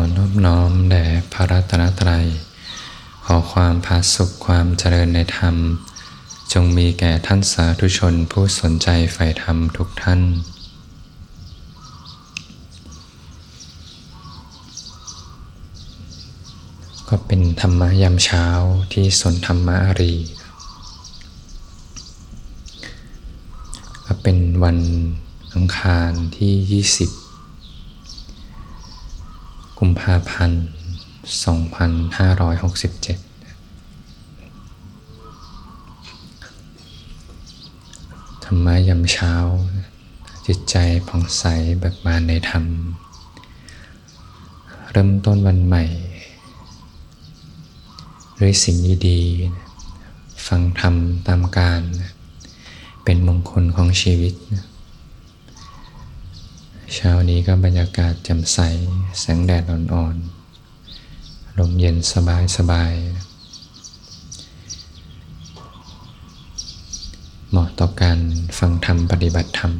อนอบน้อมแด่พระรัตนตรัย ขอความพาสุขความเจริญในธรรม จงมีแก่ท่านสาธุชนผู้สนใจใฝ่ธรรมทุกท่าน ก็เป็นธรรมะยามเช้าที่สนธรรมะอารีก็เป็นวันอังคารที่ 20 กุมภาพันธ์ 2567ธรรมะยามเช้า จิตใจผ่องใสเบิกบานในธรรม เริ่มต้นวันใหม่ด้วยสิ่งดีๆฟังธรรมตามการ เป็นมงคลของชีวิต เช้านี้ก็บรรยากาศแจ่มใส แสงแดดอ่อนๆ ลมเย็นสบายสบาย เหมาะต่อการฟังธรรมปฏิบัติธรรม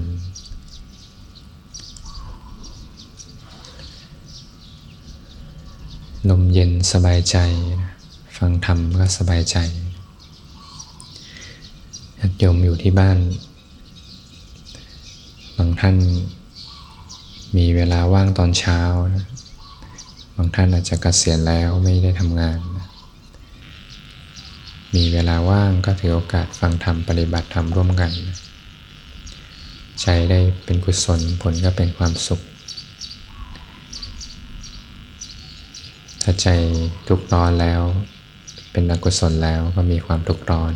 ลมเย็นสบายใจ ฟังธรรมก็สบายใจโยมอยู่ที่บ้าน บางท่าน มีเวลาว่างตอนเช้านะบางท่านอาจจะกะเกษียณแล้วไม่ได้ทำงานนะมีเวลาว่างก็ถือโอกาสฟังธรรมปฏิบัติธรรมร่วมกันนะใจได้เป็นกุศลผลก็เป็นความสุข ถ้าใจทุกร้อนแล้ว เป็นอกุศลแล้วก็มีความทุกข์ร้อน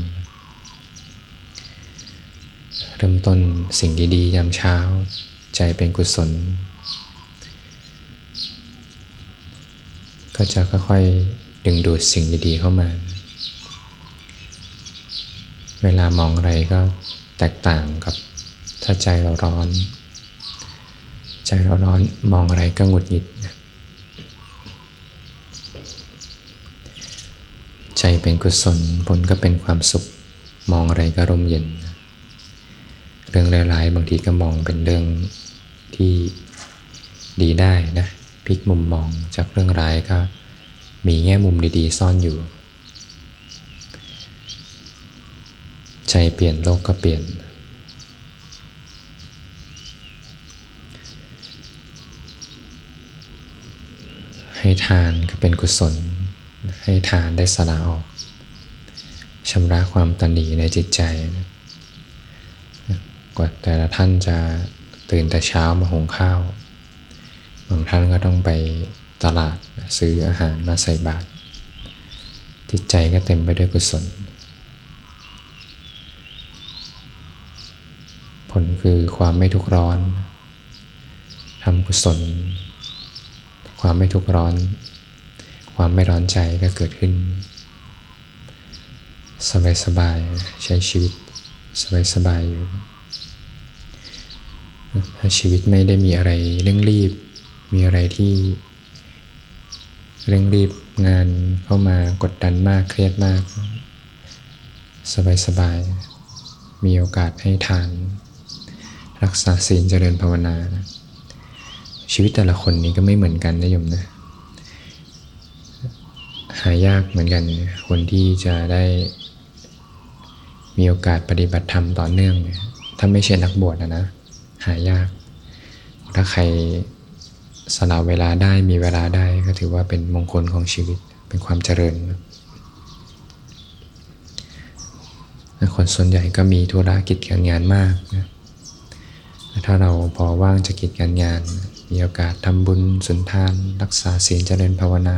เริ่มต้นสิ่งดีๆยามเช้า ใจเป็นกุศล ก็จะค่อยๆดึงดูดสิ่งดีๆเข้ามา เวลามองอะไรก็แตกต่างกับถ้าใจเราร้อน ใจเราร้อนมองอะไรก็หงุดหงิด ใจเป็นกุศลผลก็เป็นความสุข มองอะไรก็ร่มเย็น เรื่องร้ายๆบางทีก็มองเป็นเรื่องที่ดีได้นะ พลิกมุมมองจากเรื่องร้ายก็มีแง่มุมดีๆ ซ่อนอยู่ ใจเปลี่ยนโลกก็เปลี่ยน ให้ทานก็เป็นกุศล ให้ทานได้สละออกชำระความตันหนีในจิตใจ กว่าแต่ละท่านจะตื่นแต่เช้ามาหุงข้าว บางท่านก็ต้องไปตลาดซื้ออาหารมาใส่บาตรจิตใจก็เต็มไปด้วยกุศล ผลคือความไม่ทุกข์ร้อนทำกุศล ความไม่ทุกข์ร้อน ความไม่ร้อนใจก็เกิดขึ้น สบายสบายใช้ชีวิตสบายสบายอยู่ถ้าชีวิตไม่ได้มีอะไรเร่งรีบ มีอะไรที่เร่งรีบงานเข้ามากดดันมากเครียดมาก สบายสบาย มีโอกาสให้ทาน รักษาศีลเจริญภาวนา ชีวิตแต่ละคนนี้ก็ไม่เหมือนกันนะโยมนะ หายากเหมือนกัน คนที่จะได้มีโอกาสปฏิบัติธรรมต่อเนื่อง ถ้าไม่ใช่นักบวชนะนะ หายาก ถ้าใคร สละเวลาได้มีเวลาได้ก็ถือว่าเป็นมงคลของชีวิตเป็นความเจริญคนส่วนใหญ่ก็มีธุรกิจการงานมากนะถ้าเราพอว่างจากกิจการงาน มีโอกาสทำบุญสุนทาน รักษาศีลเจริญภาวนา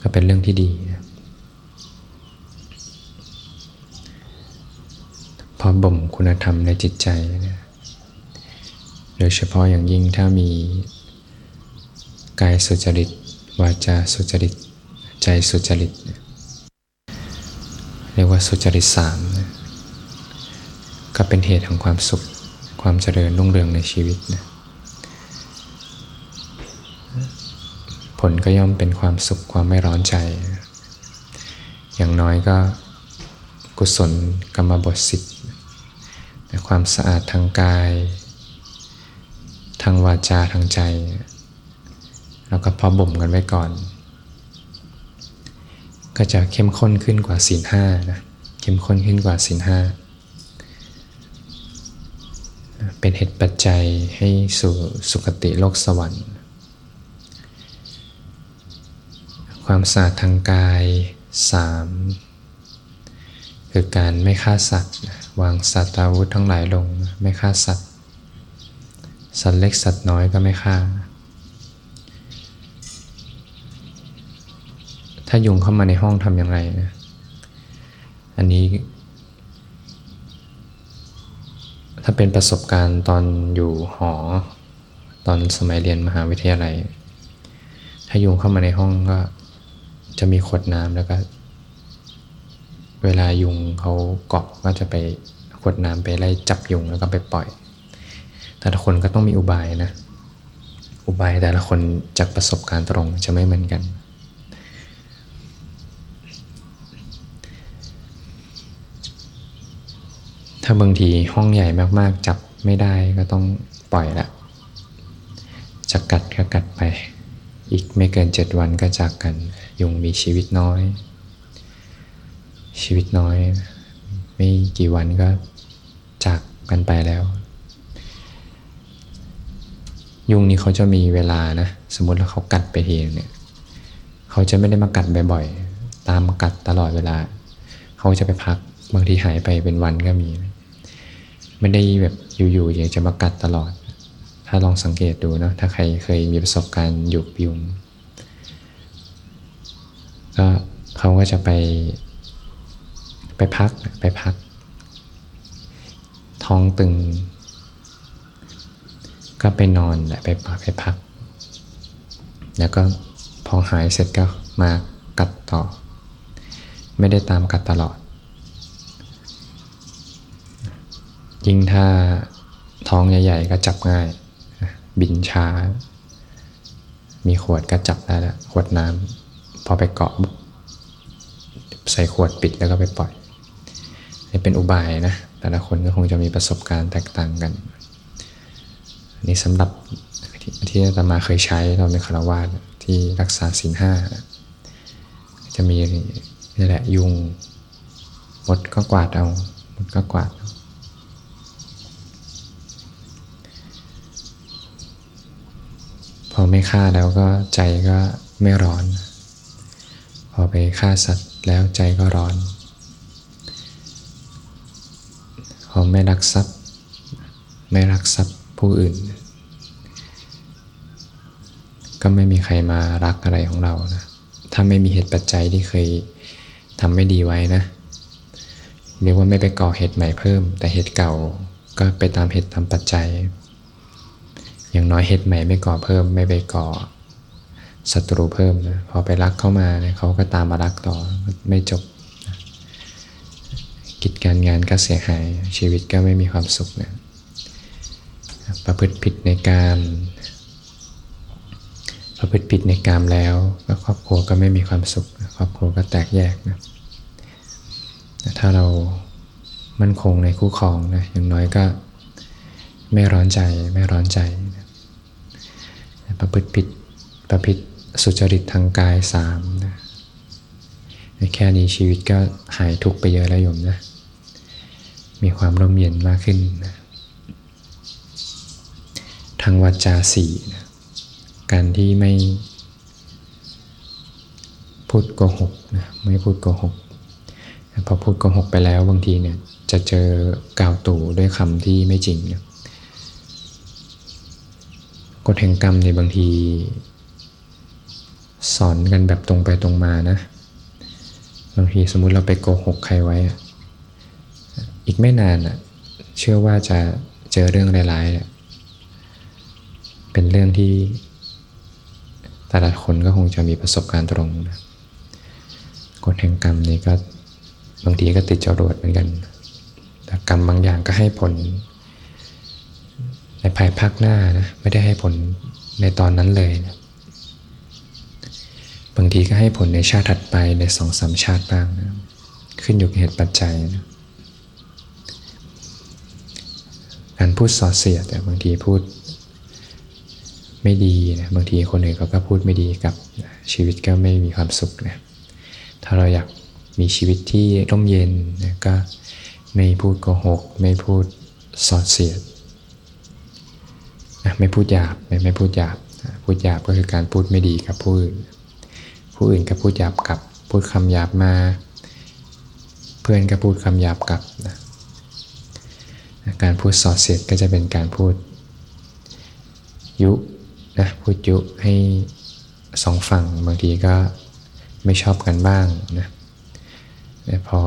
ก็เป็นเรื่องที่ดีนะพอบ่มคุณธรรมในจิตใจนะ โดยเฉพาะอย่างยิ่งถ้ามีกายสุจริต วาจาสุจริต ใจสุจริต เรียกว่าสุจริตสามก็เป็นเหตุของความสุขความเจริญรุ่งเรืองในชีวิตนะผลก็ย่อมเป็นความสุขความไม่ร้อนใจ อย่างน้อยก็กุศลกรรมบทสิทธิ์ความสะอาดทางกาย ทางวาจาทางใจก็พอบ่มกันไว้ก่อน ก็จะเข้มข้นขึ้นกว่าศีลห้านะเข้มข้นขึ้นกว่าศีลห้าเป็นเหตุปัจจัยให้สู่สุคติโลกสวรรค์ ความสะอาดทางกายสามคือการไม่ฆ่าสัตว์ วางสัตว์อาวุธทั้งหลายลงไม่ฆ่าสัตว์ สัตว์เล็กสัตว์น้อยก็ไม่ฆ่า ถ้ายุงเข้ามาในห้องทำยังไงนะ อันนี้ ถ้าเป็นประสบการณ์ตอนอยู่หอ ตอนสมัยเรียนมหาวิทยาลัย ถ้ายุงเข้ามาในห้องก็จะมีขวดน้ำแล้วก็ เวลายุงเขาเกาะก็จะไปขวดน้ำไปไล่จับยุงแล้วก็ไปปล่อย แต่ละคนก็ต้องมีอุบายนะ อุบายแต่ละคนจากประสบการณ์ตรงจะไม่เหมือนกัน ถ้าบางทีห้องใหญ่มากๆ จับไม่ได้ก็ต้องปล่อยละจะกัดก็กัดไป อีกไม่เกินเจ็ดวันก็จากกัน ยุงมีชีวิตน้อย ชีวิตน้อย ไม่กี่วันก็จากกันไปแล้ว ยุงนี่เขาจะมีเวลานะ สมมติว่าเขากัดไปทีเนี่ยเขาจะไม่ได้มากัดบ่อยๆ ตามมากัดตลอดเวลา เขาจะไปพักบางทีหายไปเป็นวันก็มี ไม่ได้แบบอยู่ๆอยากจะมากัดตลอด ถ้าลองสังเกตดูเนาะถ้าใครเคยมีประสบการณ์อยู่ยุงก็เขาก็จะไป ไปพักไปพัก ท้องตึง ก็ไปนอนแหละไปไปพัก แล้วก็พอหายเสร็จก็มากัดต่อ ไม่ได้ตามกัดตลอด ยิ่งถ้าท้องใหญ่ๆก็จับง่าย บินช้า มีขวดก็จับได้แล้วขวดน้ำพอไปเกาะใส่ขวดปิดแล้วก็ไปปล่อยนี่เป็นอุบายนะ แต่ละคนก็คงจะมีประสบการณ์แตกต่างกัน นี่สำหรับที่อาตมาเคยใช้ตอนเป็นคารวาสที่รักษาศีลห้าจะมีนี่แหละยุงมดก็กวาดเอามดก็กวาดพอไม่ฆ่าแล้วก็ใจก็ไม่ร้อน พอไปฆ่าสัตว์แล้วใจก็ร้อน พอไม่รักทรัพย์ ไม่รักทรัพย์ ผู้อื่น ก็ไม่มีใครมารักอะไรของเรานะ ถ้าไม่มีเหตุปัจจัยที่เคยทำไม่ดีไว้นะเรียกว่าไม่ไปก่อเหตุใหม่เพิ่ม แต่เหตุเก่าก็ไปตามเหตุตามปัจจัย อย่างน้อยเหตุใหม่ไม่ก่อเพิ่ม ไม่ไปก่อศัตรูเพิ่มนะพอไปรักเข้ามาเนี่ยเขาก็ตามมารักต่อไม่จบ กิจการงานก็เสียหายชีวิตก็ไม่มีความสุขเนะ ประพฤติผิดในการประพฤติผิดในกามแล้วก็ครอบครัวก็ไม่มีความสุขครอบครัวก็แตกแยกนะถ้าเรามั่นคงในคู่ครองนะอย่างน้อยก็ไม่ร้อนใจไม่ร้อนใจนะประพฤติผิดประพฤติสุจริตทางกายสามนะแค่นี้ชีวิตก็หายทุกข์ไปเยอะแล้วโยมนะมีความร่มเย็นมากขึ้นนะ ทางวาจาสี่นะการที่ไม่พูดโกหกนะไม่พูดโกหกพอพูดโกหกไปแล้วบางทีเนี่ยจะเจอกล่าวตู่ด้วยคำที่ไม่จริงนะกฎแห่งกรรมในบางที สอนกันแบบตรงไปตรงมานะบางทีสมมุติเราไปโกหกใครไว้ อีกไม่นานอะ เชื่อว่าจะเจอเรื่องร้ายๆ เป็นเรื่องที่แต่ละคนก็คงจะมีประสบการณ์ตรงนะกฎแห่งกรรมนี้ก็บางทีก็ติดจรวดเหมือนกัน แต่กรรมบางอย่างก็ให้ผล ในภายภาคหน้านะไม่ได้ให้ผลในตอนนั้นเลยนะบางทีก็ให้ผลในชาติถัดไปในสองสามชาติบ้างนะขึ้นอยู่กับเหตุปัจจัยนะการพูดส่อเสียดแต่บางทีพูด ไม่ดีนะบางทีคนอื่นเขาก็พูดไม่ดีกับชีวิตก็ไม่มีความสุขนะถ้าเราอยากมีชีวิตที่ร่มเย็นนะก็ไม่พูดโกหก ไม่พูดสอดเสียดนะไม่พูดหยาบไม่ไม่พูดหยาบพูดหยาบก็คือการพูดไม่ดีกับผู้อื่นผู้อื่นก็พูดหยาบกับพูดคำหยาบมา เพื่อนก็พูดคำหยาบกลับนะการพูดสอดเสียดก็จะเป็นการพูดยุ นะพูดยุให้สองฝั่งบางทีก็ไม่ชอบกันบ้างนะแต่พอ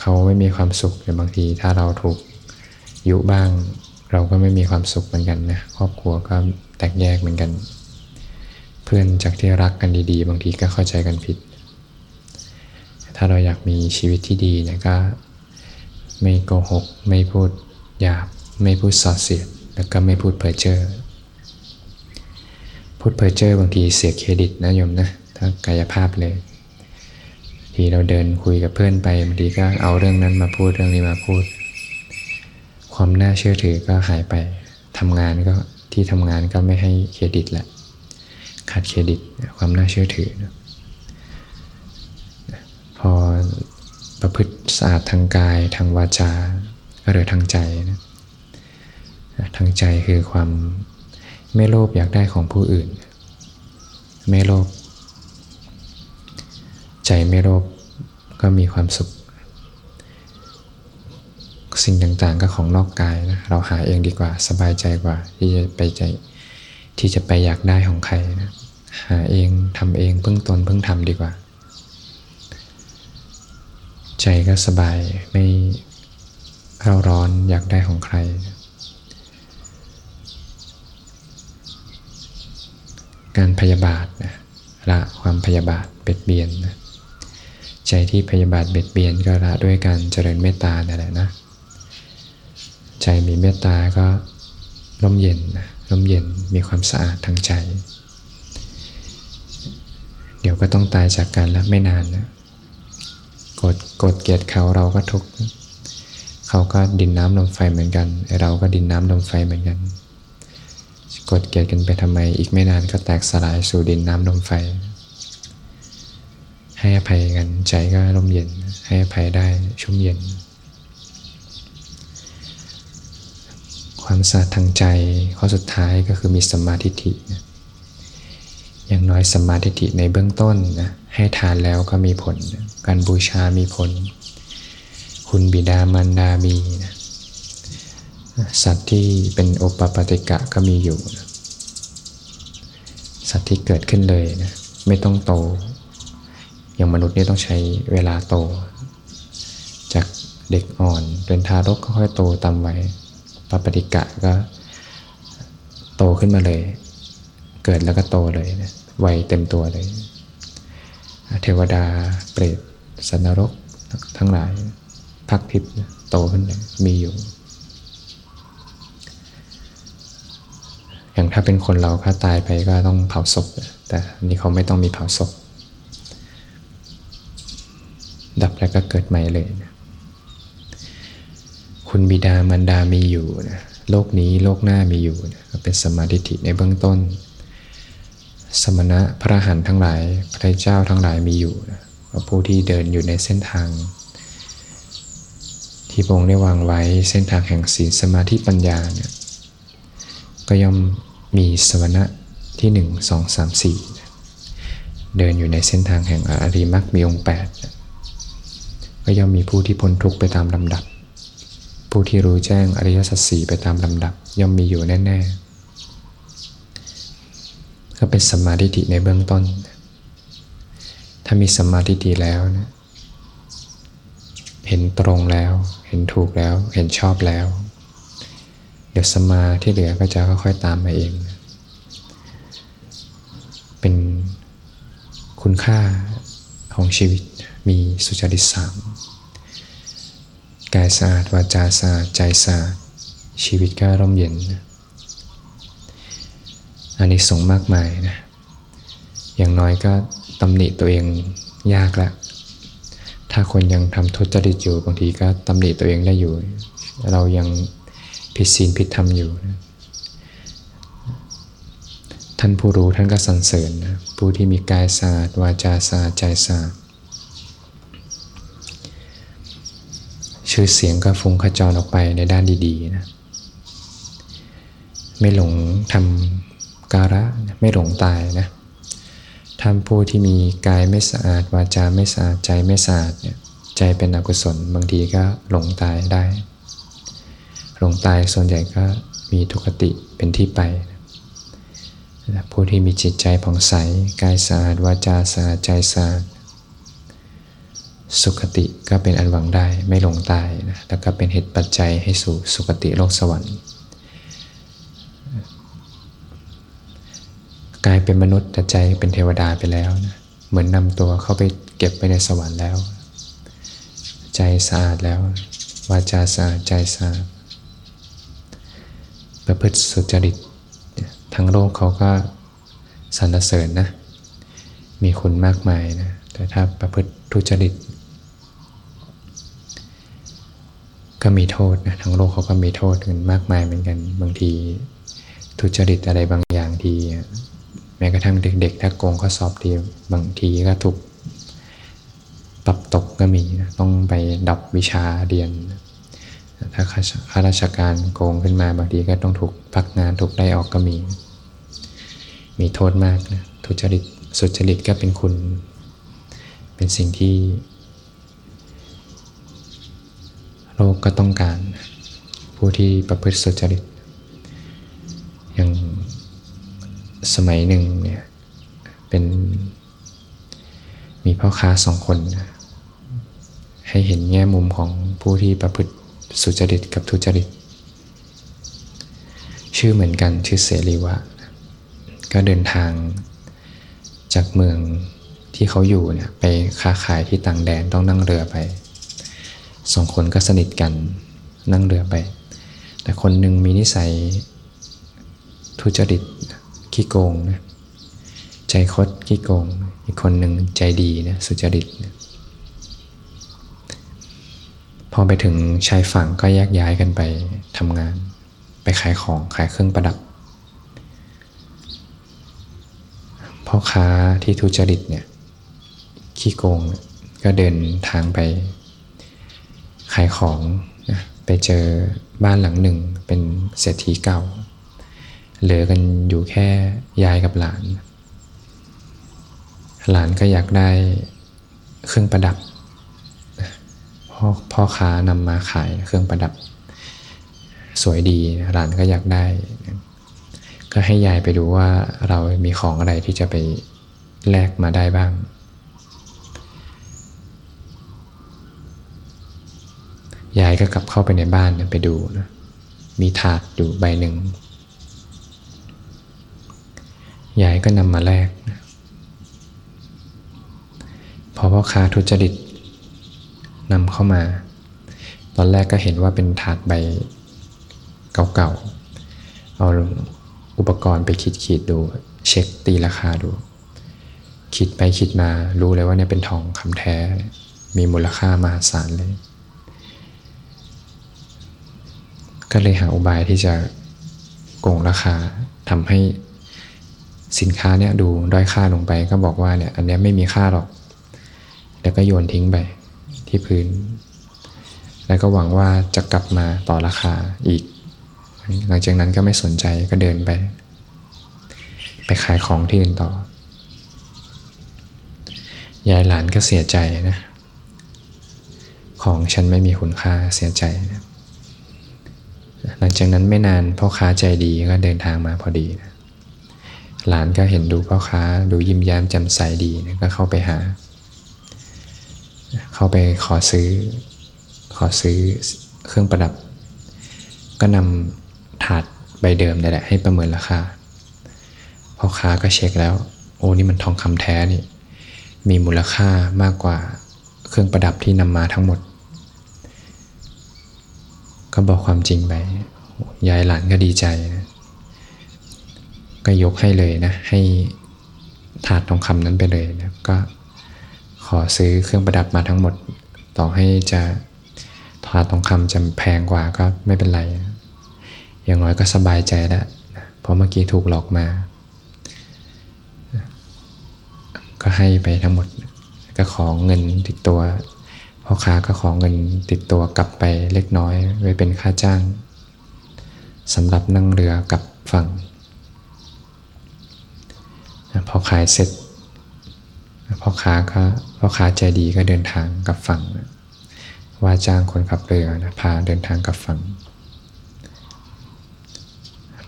เขาไม่มีความสุขแต่บางทีถ้าเราถูกยุบ้าง เราก็ไม่มีความสุขเหมือนกันนะครอบครัวก็แตกแยกเหมือนกัน เพื่อนจากที่รักกันดี ๆ บางทีก็เข้าใจกันผิด ถ้าเราอยากมีชีวิตที่ดีเนี่ยก็ไม่โกหก ไม่พูดหยาบ ไม่พูดส่อเสียดแล้วก็ไม่พูดเพ้อเจ้อ พูดเพ้อเจ้อบางทีเสียเครดิตนะโยมนะถ้ากายภาพเลยทีเราเดินคุยกับเพื่อนไปบางทีก็เอาเรื่องนั้นมาพูดเรื่องนี้มาพูด ความน่าเชื่อถือก็หายไปทำงานก็ที่ทำงานก็ไม่ให้เครดิตแหละขาดเครดิตความน่าเชื่อถือนะพอประพฤติสะอาดทางกายทางวาจาก็เหลือทางใจนะทางใจคือความ ไม่โลภอยากได้ของผู้อื่น ไม่โลภใจไม่โลภก็มีความสุข สิ่งต่างๆก็ของนอกกายนะเราหาเองดีกว่าสบายใจกว่า ที่จะไปใจที่จะไปอยากได้ของใครนะหาเองทำเองพึ่งตนพึ่งทำดีกว่า ใจก็สบายไม่เร่าร้อนอยากได้ของใคร การพยาบาทนะละความพยาบาทเบ็ดเบียนนะใจที่พยาบาทเบ็ดเบียนก็ละด้วยการเจริญเมตตานั่นแหละนะ ใจมีเมตตาก็ร่มเย็นนะร่มเย็นมีความสะอาดทางใจ เดี๋ยวก็ต้องตายจากกันแล้วไม่นานนะกดกดเกลียดเขาเราก็ทุกข์เขาก็ดินน้ำลมไฟเหมือนกัน เราก็ดินน้ำลมไฟเหมือนกัน กดเกลียดกันไปทำไม อีกไม่นานก็แตกสลายสู่ดินน้ำลมไฟ ให้อภัยกันใจก็ร่มเย็น ให้อภัยได้ชุ่มเย็น ความสะอาดทางใจข้อสุดท้ายก็คือมีสมาธิินะอย่างน้อยสมาธิฐิในเบื้องต้นนะให้ทานแล้วก็มีผล การบูชามีผล คุณบิดามารดามีน สัตว์ที่เป็นโอปปาติกะก็มีอยู่นะสัตว์ที่เกิดขึ้นเลยนะไม่ต้องโต อย่างมนุษย์นี่ต้องใช้เวลาโต จากเด็กอ่อนเป็นทารกค่อยๆโตตามไวัยปปติกะก็โตขึ้นมาเลย เกิดแล้วก็โตเลยนะวัยเต็มตัวเลย เทวดาเปรตสันนรกทั้งหลายพักทิพย์โตขึ้นเลยมีอยู่ อย่างถ้าเป็นคนเราถ้าตายไปก็ต้องเผาศพ แต่นี่เขาไม่ต้องมีเผาศพ ดับแล้วก็เกิดใหม่เลยนะคุณบิดามารดามีอยู่นะโลกนี้โลกหน้ามีอยู่นะเป็นสมาธิในเบื้องต้น สมณะพระหันทั้งหลาย พระเจ้าทั้งหลายมีอยู่นะผู้ที่เดินอยู่ในเส้นทาง ที่พระองค์ได้วางไว้เส้นทางแห่งศีลสมาธิปัญญาเนี่ยก็ย่อม มีสมณะที่หนึ่งสองสามสี่เดินอยู่ในเส้นทางแห่งอริมักมีองค์แปดก็ย่อมมีผู้ที่พ้นทุกข์ไปตามลำดับ ผู้ที่รู้แจ้งอริยสัจสี่ไปตามลำดับ ย่อมมีอยู่แน่ ๆ ก็เป็นสมาธิในเบื้องต้น ถ้ามีสมาธิแล้วนะเห็นตรงแล้ว เห็นถูกแล้ว เห็นชอบแล้ว เดี๋ยวสมาที่เหลือก็จะค่อยๆตามมาเอง เป็นคุณค่าของชีวิตมีสุจริตสามกายสะอาดวาจาสะอาดใจสะอาดชีวิตก็ร่มเย็นอันนี้สงมากมายนะอย่างน้อยก็ตำหนิตัวเองยากละ ถ้าคนยังทำทุจริตอยู่บางทีก็ตำหนิตัวเองได้อยู่ เรายัง ผิดศีลผิดธรรมอยู่นะท่านผู้รู้ท่านก็สรรเสริญนะผู้ที่มีกายสะอาดวาจาสะอาดใจสะอาดชื่อเสียงก็ฟุ้งขจรออกไปในด้านดีๆนะไม่หลงทำการะไม่หลงตายนะทำผู้ที่มีกายไม่สะอาดวาจาไม่สะอาดใจไม่สะอาดเนี่ยใจเป็นอกุศลบางทีก็หลงตายได้ ลงตายส่วนใหญ่ก็มีทุกขติเป็นที่ไปผู้ที่มีจิตใจผ่องใสกายสะอาดวาจาสะอาดใจสะอาดสุขติก็เป็นอันหวังได้ไม่หลงตายนะแล้วก็เป็นเหตุปัจจัยให้สู่สุขติโลกสวรรค์กายเป็นมนุษย์แต่ใจเป็นเทวดาไปแล้วนะเหมือนนำตัวเข้าไปเก็บไปในสวรรค์แล้ว ใจสะอาดแล้ว วาจาสะอาดใจสะอาด ประพฤติสุจริตทั้งโลกเขาก็สรรเสริญนะ มีคุณมากมายนะ แต่ถ้าประพฤติทุจริต ก็มีโทษนะ ทั้งโลกเขาก็มีโทษกันมากมายเหมือนกัน บางทีทุจริตอะไรบางอย่างที แม้กระทั่งเด็ก ๆ ถ้าโกงข้อสอบทีบางทีก็ถูกปรับตกก็มีนะต้องไปดับวิชาเรียน ถ้าข้าราชการโกงขึ้นมาบางทีก็ต้องถูกพักงานถูกไล่ออกก็มี มีโทษมากนะทุจริตสุจริตก็เป็นคุณ เป็นสิ่งที่ โลกก็ต้องการ ผู้ที่ประพฤติสุจริต อย่างสมัยหนึ่งเนี่ยเป็นมีพ่อค้าสองคน ให้เห็นแง่มุมของผู้ที่ประพฤติ สุจริตกับทุจริต ชื่อเหมือนกันชื่อเสรีวะ ก็เดินทางจากเมืองที่เขาอยู่เนี่ยไปค้าขายที่ต่างแดนต้องนั่งเรือไปสองคนก็สนิทกันนั่งเรือไป แต่คนหนึ่งมีนิสัยทุจริตขี้โกงนะใจคดขี้โกง อีกคนหนึ่งใจดีนะสุจริตนะ พอไปถึงชายฝั่งก็แยกย้ายกันไปทำงาน ไปขายของขายเครื่องประดับพ่อค้าที่ทุจริตเนี่ยขี้โกงก็เดินทางไป ขายของนะไปเจอบ้านหลังหนึ่งเป็นเศรษฐีเก่า เหลือกันอยู่แค่ยายกับหลาน หลานก็อยากได้เครื่องประดับ พ่อพ่อค้านำมาขายเครื่องประดับ สวยดีหลานก็อยากได้ ก็ให้ยายไปดูว่าเรามีของอะไรที่จะไปแลกมาได้บ้าง ยายก็กลับเข้าไปในบ้านไปดูนะมีถาดอยู่ใบหนึ่งยายก็นำมาแลกพอพ่อค้าทุจริต นำเข้ามา ตอนแรกก็เห็นว่าเป็นถาดใบเก่าๆ เอาอุปกรณ์ไปคิดขีดดู เช็คตีราคาดู คิดไปคิดมารู้เลยว่าเนี่ยเป็นทองคำแท้ มีมูลค่ามหาศาลเลย ก็เลยหาอุบายที่จะโกงราคาทำให้สินค้าเนี่ยดูด้อยค่าลงไปก็บอกว่าเนี่ยอันนี้ไม่มีค่าหรอก แล้วก็โยนทิ้งไป ที่พื้น แล้วก็หวังว่าจะกลับมาต่อราคาอีก หลังจากนั้นก็ไม่สนใจก็เดินไป ไปขายของที่อื่นต่อ ยายหลานก็เสียใจนะ ของฉันไม่มีคุณค่าเสียใจนะหลังจากนั้นไม่นานพ่อค้าใจดีก็เดินทางมาพอดีนะหลานก็เห็นดูพ่อค้าดูยิ้มแย้มแจ่มใสดีนะก็เข้าไปหา เข้าไปขอซื้อ ขอซื้อเครื่องประดับ ก็นำถาดใบเดิมนี่แหละให้ประเมินราคาพ่อค้าก็เช็คแล้ว โอ้นี่มันทองคำแท้นี่ มีมูลค่ามากกว่าเครื่องประดับที่นำมาทั้งหมด ก็บอกความจริงไปยายหลานก็ดีใจนะก็ยกให้เลยนะ ให้ถาดทองคำนั้นไปเลยนะก็ ขอซื้อเครื่องประดับมาทั้งหมด ต่อให้จะถาทองคำจะแพงกว่าก็ไม่เป็นไร อย่างน้อยก็สบายใจแล้วเพราะเมื่อกี้ถูกหลอกมา ก็ให้ไปทั้งหมด ก็ขอเงินติดตัวพ่อค้าก็ขอเงินติดตัวกลับไปเล็กน้อย ไว้เป็นค่าจ้างสำหรับนั่งเรือกลับฝั่งพอขายเสร็จ พ่อค้าก็พ่อค้าใจดีก็เดินทางกลับฝั่งว่าจ้างคนขับเรือนะพาเดินทางกลับฝั่ง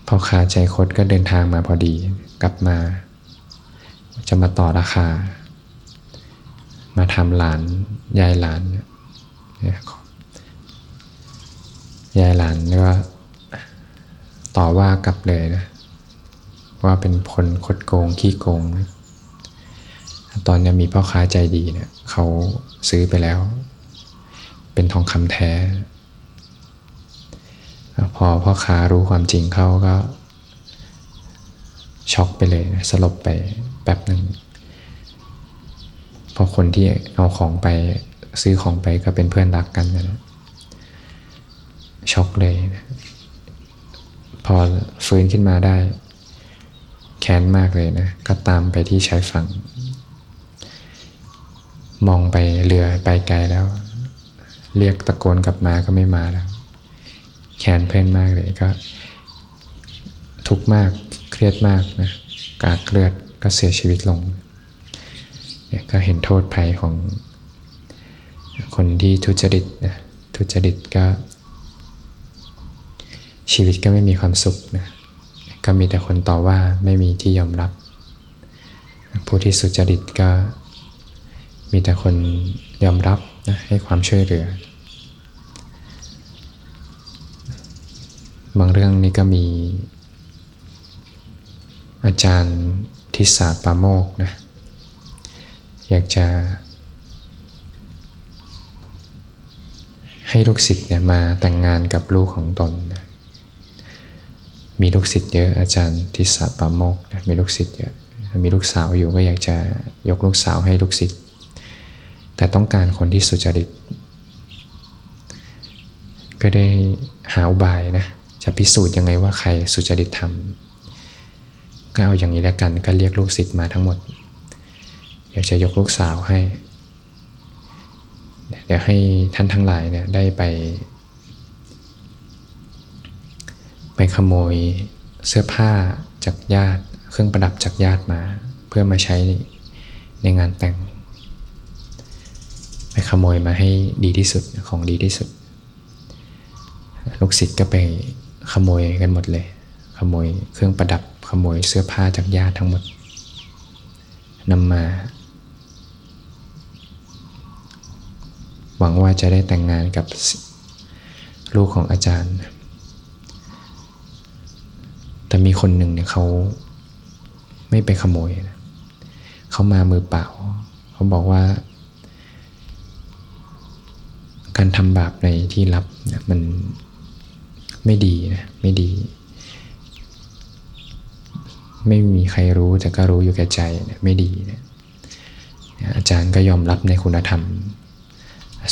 พ่อค้าใจคดก็เดินทางมาพอดีกลับมา จะมาต่อราคา มาทำหลานยายหลานยายหลานก็ต่อว่ากลับเลยนะ ว่าเป็นคนคดโกงขี้โกงนะ ตอนนี้มีพ่อค้าใจดีเนะี่ยเขาซื้อไปแล้ว เป็นทองคำแท้ พอพ่อค้ารู้ความจริงเขาก็ช็อกไปเลยสลบไปแป๊บหนึ่งพอคนที่เอาของไปซื้อของไปก็เป็นเพื่อนรักกันนะช็อกเลยนะพอฟื้นขึ้นมาได้ แค้นมากเลยนะ ก็ตามไปที่ชายฝั่ง มองไปเรือไปไกลแล้ว เรียกตะโกนกลับมาก็ไม่มาแล้วแค้นเพ่นมากเลยก็ ทุกข์มากเครียดมากนะกากเลือดก็เสียชีวิตลงเนี่ยก็เห็นโทษภัยของคนที่ทุจริตนะทุจริตก็ ชีวิตก็ไม่มีความสุขนะก็มีแต่คนต่อว่าไม่มีที่ยอมรับ ผู้ที่สุจริตก็ มีแต่คนยอมรับนะให้ความช่วยเหลือ บางเรื่องนี้ก็มี อาจารย์ทิสาปาโมกนะอยากจะให้ลูกศิษย์เนี่ยมาแต่งงานกับลูกของตนนะมีลูกศิษย์เยอะอาจารย์ทิสาปาโมกนะมีลูกศิษย์เยอะ มีลูกสาวอยู่ก็อยากจะยกลูกสาวให้ลูกศิษย์ แต่ต้องการคนที่สุจริต ก็ได้หาอุบายนะจะพิสูจน์ยังไงว่าใครสุจริตทำก็เอาอย่างนี้แล้วกันก็เรียกลูกศิษย์มาทั้งหมดอยากจะยกลูกสาวให้ เดี๋ยวให้ท่านทั้งหลายเนี่ยได้ไป ไปขโมยเสื้อผ้าจากญาติ เครื่องประดับจากญาติมา เพื่อมาใช้ในงานแต่ง ไปขโมยมาให้ดีที่สุดของดีที่สุด ลูกศิษย์ก็ไปขโมยกันหมดเลย ขโมยเครื่องประดับ ขโมยเสื้อผ้าจากญาติทั้งหมดนำมา หวังว่าจะได้แต่งงานกับลูกของอาจารย์ แต่มีคนหนึ่งเนี่ยเขาไม่ไปขโมยนะเขามามือเปล่า เขาบอกว่า การทำบาปในที่ลับเนี่ยมันไม่ดีนะไม่ดี ไม่มีใครรู้แต่ก็รู้อยู่แก่ใจเนี่ยไม่ดีนี่ยอาจารย์ก็ยอมรับในคุณธรรม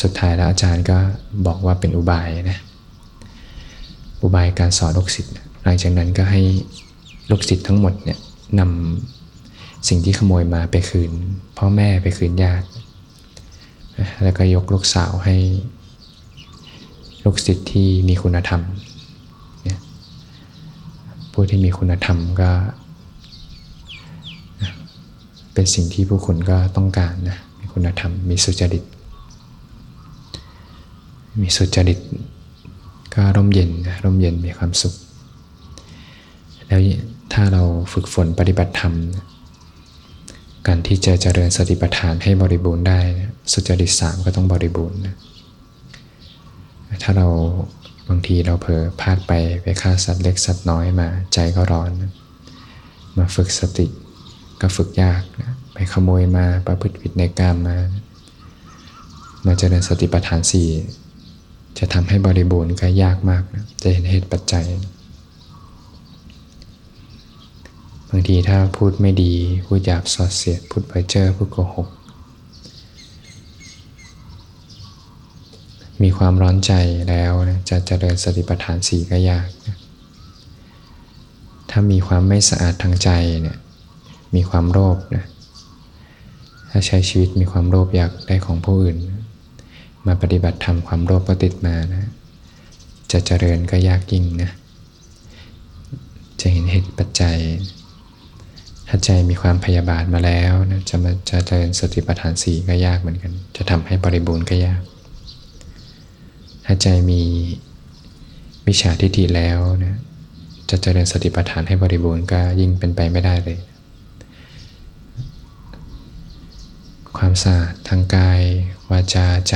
สุดท้ายแล้วอาจารย์ก็บอกว่าเป็นอุบายนะอุบายการสอนลูกศิษย์หลังจากนั้นก็ให้ลูกศิษย์ทั้งหมดเนี่ยนำสิ่งที่ขโมยมาไปคืน พ่อแม่ไปคืนญาติ แล้วก็ยกลูกสาวให้ ลูกศิษย์ที่มีคุณธรรม ผู้ที่มีคุณธรรมก็ เป็นสิ่งที่ผู้คนก็ต้องการนะ มีคุณธรรม มีสุจริต มีสุจริตก็ร่มเย็นนะร่มเย็นมีความสุข แล้วถ้าเราฝึกฝนปฏิบัติธรรม การที่จะเจริญสติปัฏฐานให้บริบูรณ์ได้สุจริตสามก็ต้องบริบูรณ์นะ ถ้าเราบางทีเราเผลอพลาดไปไปฆ่าสัตว์เล็กสัตว์น้อยมาใจก็ร้อน มาฝึกสติก็ฝึกยาก ไปขโมยมาประพฤติผิดในกามมา มาเจริญสติปัฏฐานสี่จะทำให้บริบูรณ์ก็ยากมากนะจะเห็นเหตุปัจจัย บางทีถ้าพูดไม่ดี พูดหยาบสอดเสียด พูดเพ้อเจ้อพูดโกหก มีความร้อนใจแล้วนะจะเจริญสติปัฏฐานสี่ก็ยากนะถ้ามีความไม่สะอาดทางใจเนี่ยมีความโลภนะถ้าใช้ชีวิตมีความโลภอยากได้ของผู้อื่น มาปฏิบัติธรรมความโลภก็ติดมานะจะเจริญก็ยากยิ่งนะจะเห็นเหตุปัจจัย ถ้าใจมีความพยาบาทมาแล้วนะจะมาจะเจริญสติปัฏฐานสี่ก็ยากเหมือนกัน จะทำให้บริบูรณ์ก็ยาก ถ้าใจมีมิจฉาทิฏฐิแล้วนะจะเจริญสติปัฏฐานให้บริบูรณ์ก็ยิ่งเป็นไปไม่ได้เลย ความสะอาดทางกาย วาจาใจ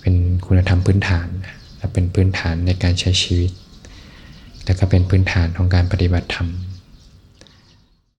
เป็นคุณธรรมพื้นฐานและเป็นพื้นฐานในการใช้ชีวิต และก็เป็นพื้นฐานของการปฏิบัติธรรม